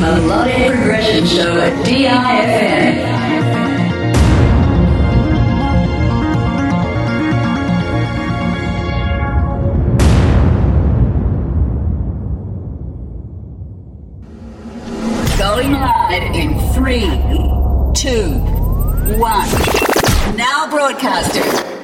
Melodic Progression Show at DIFM. Going live in three, two, one. Now broadcasting.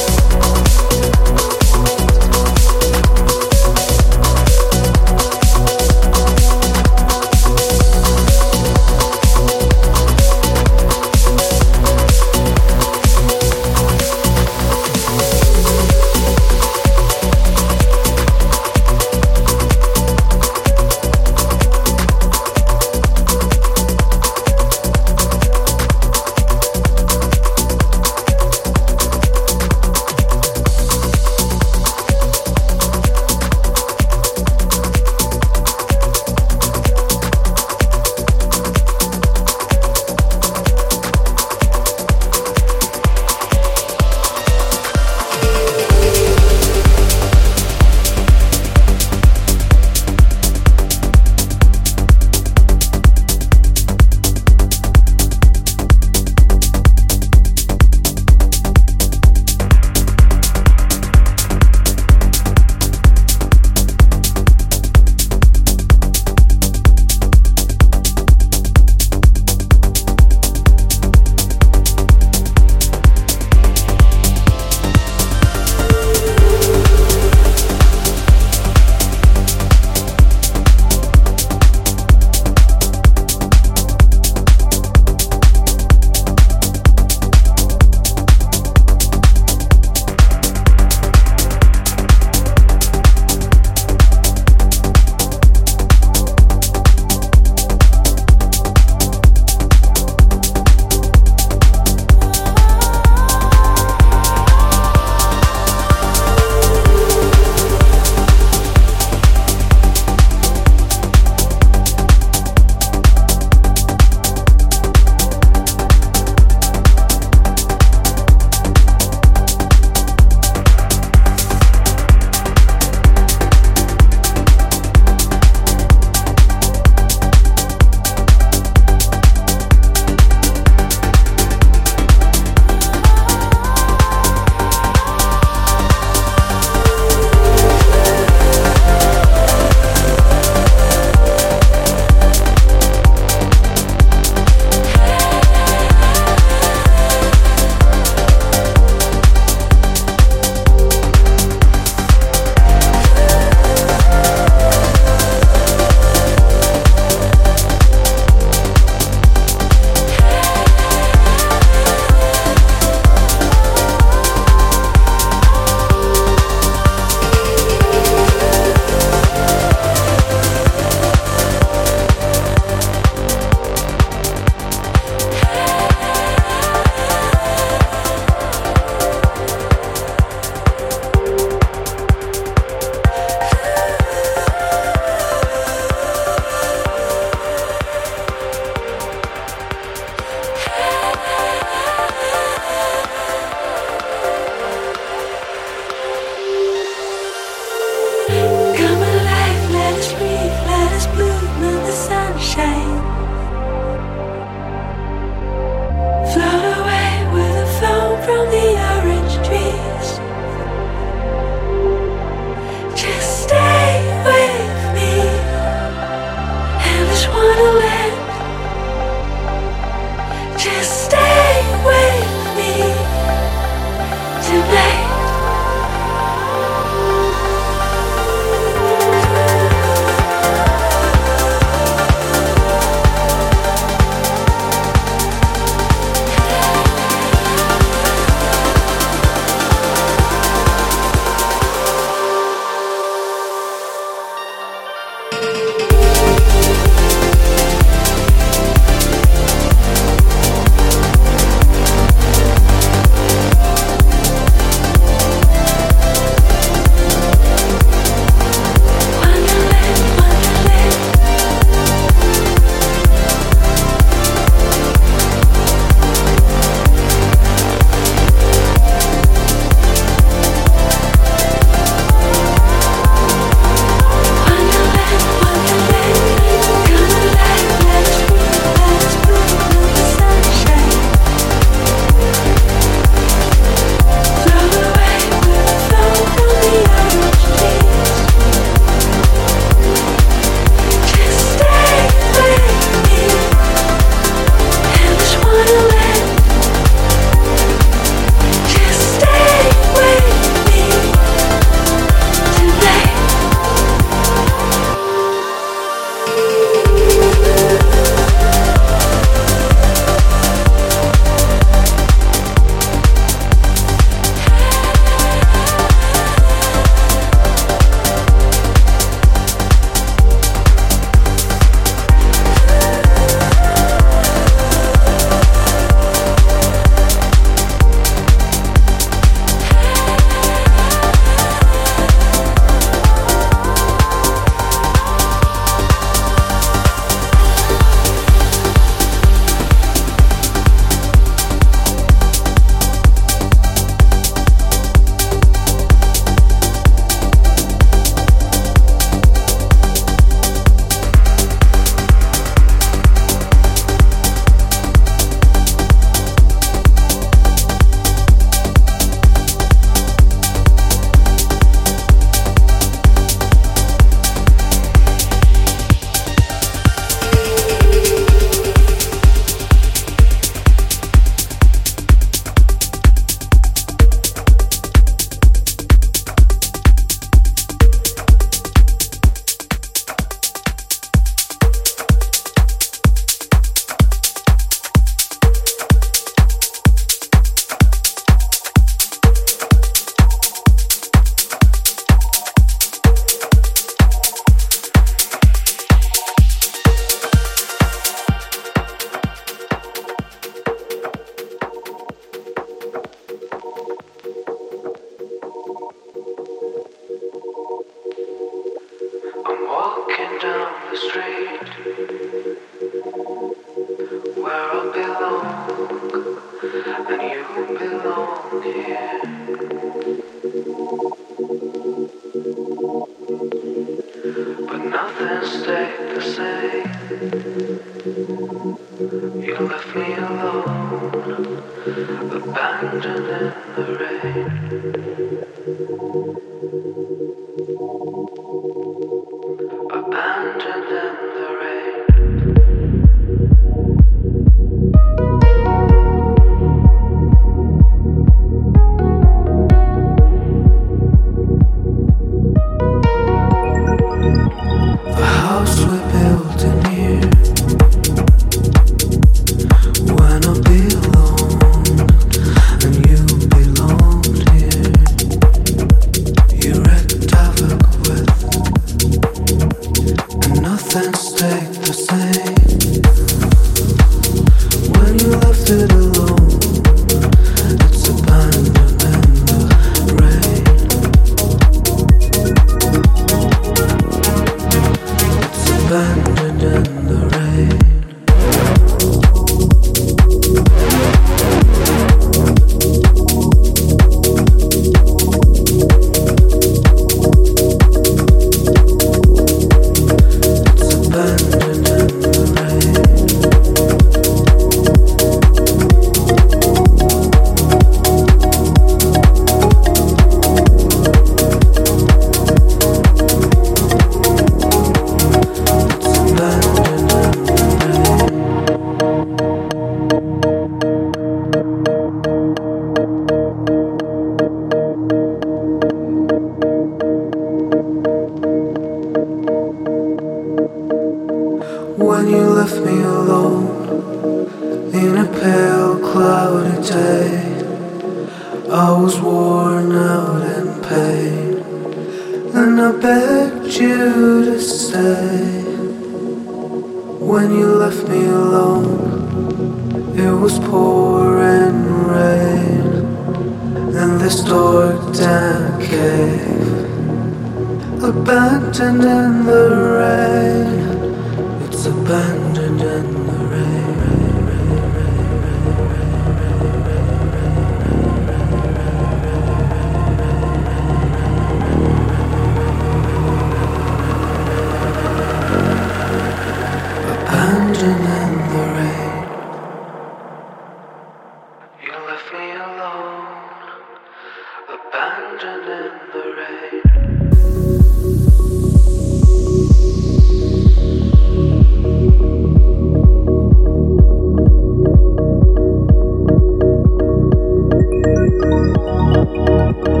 Música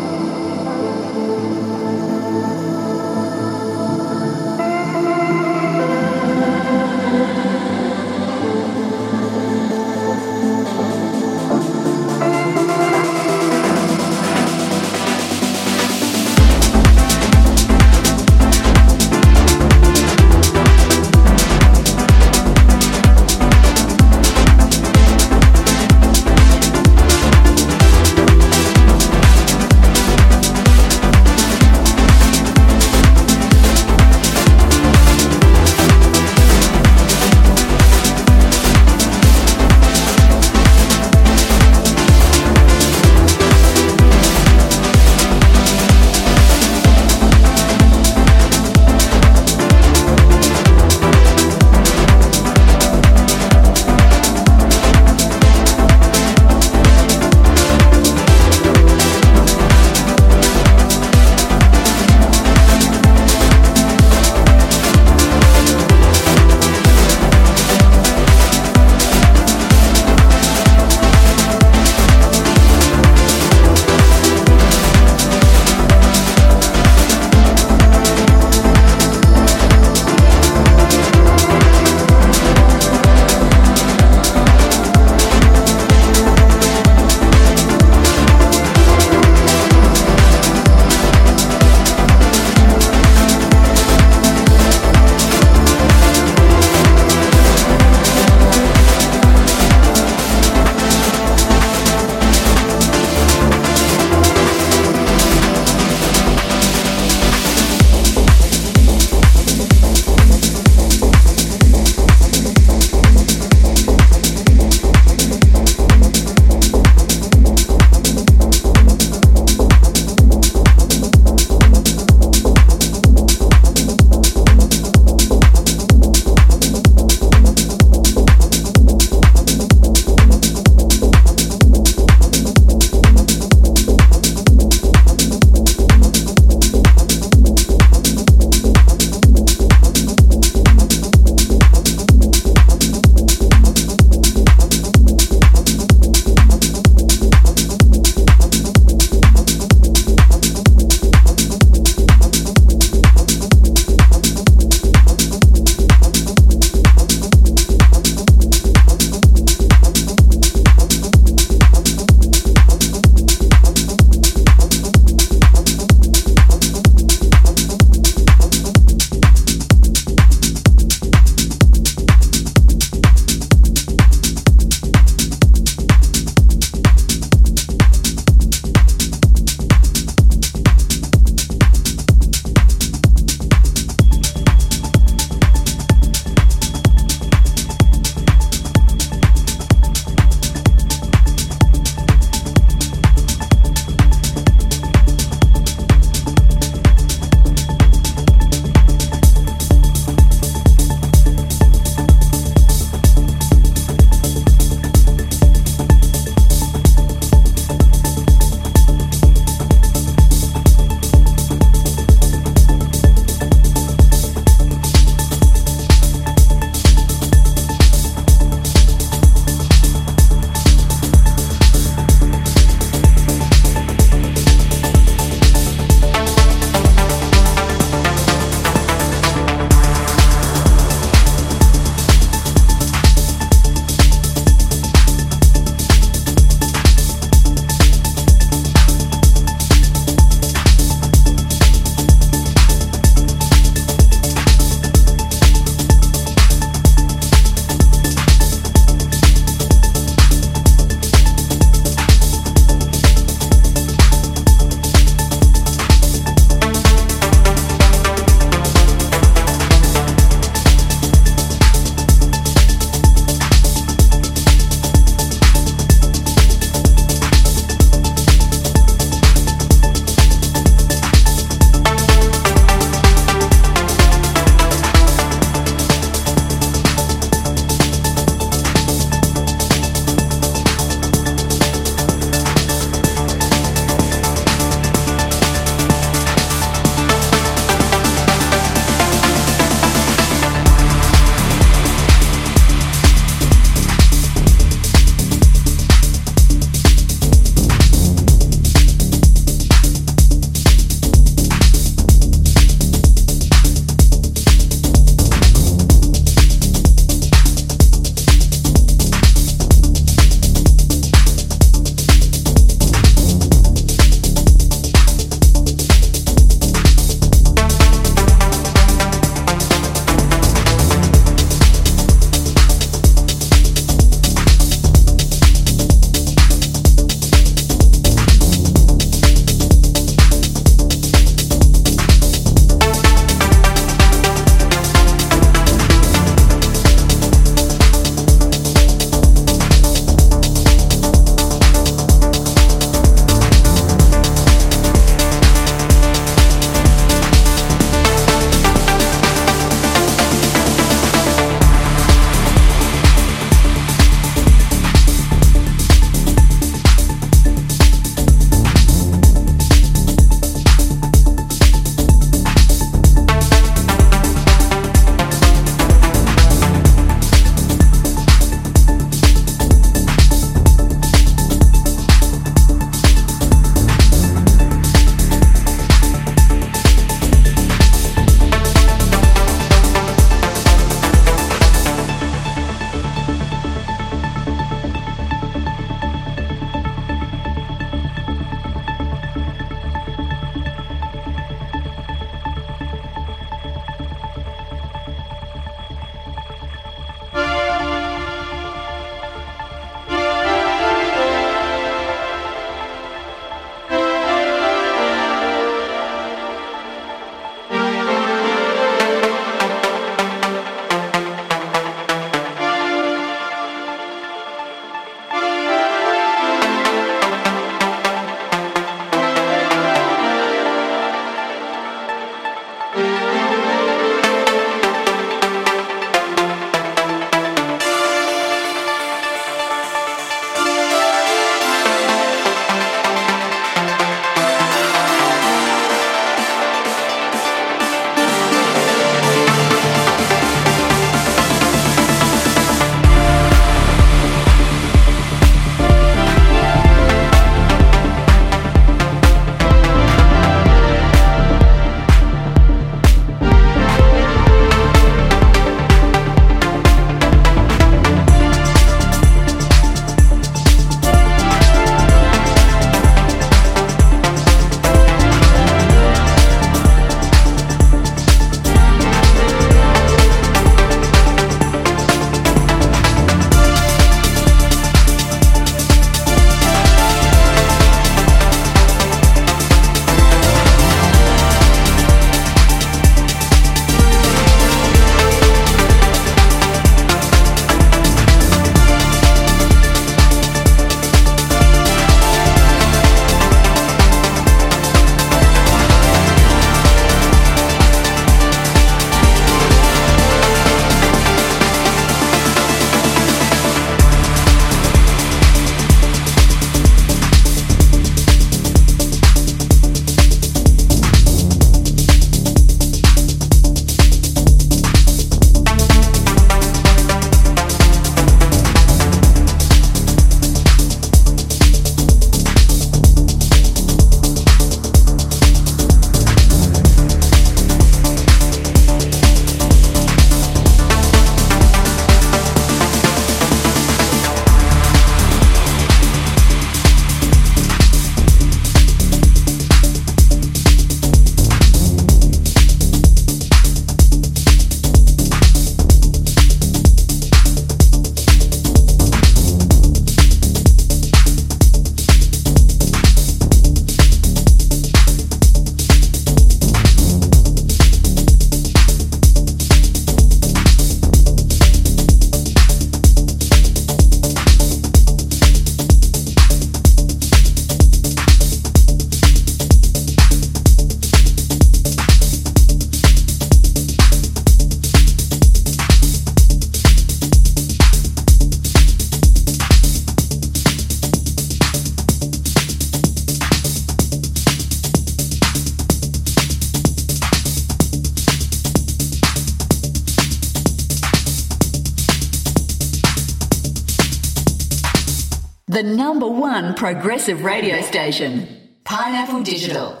progressive radio station, Pineapple Digital.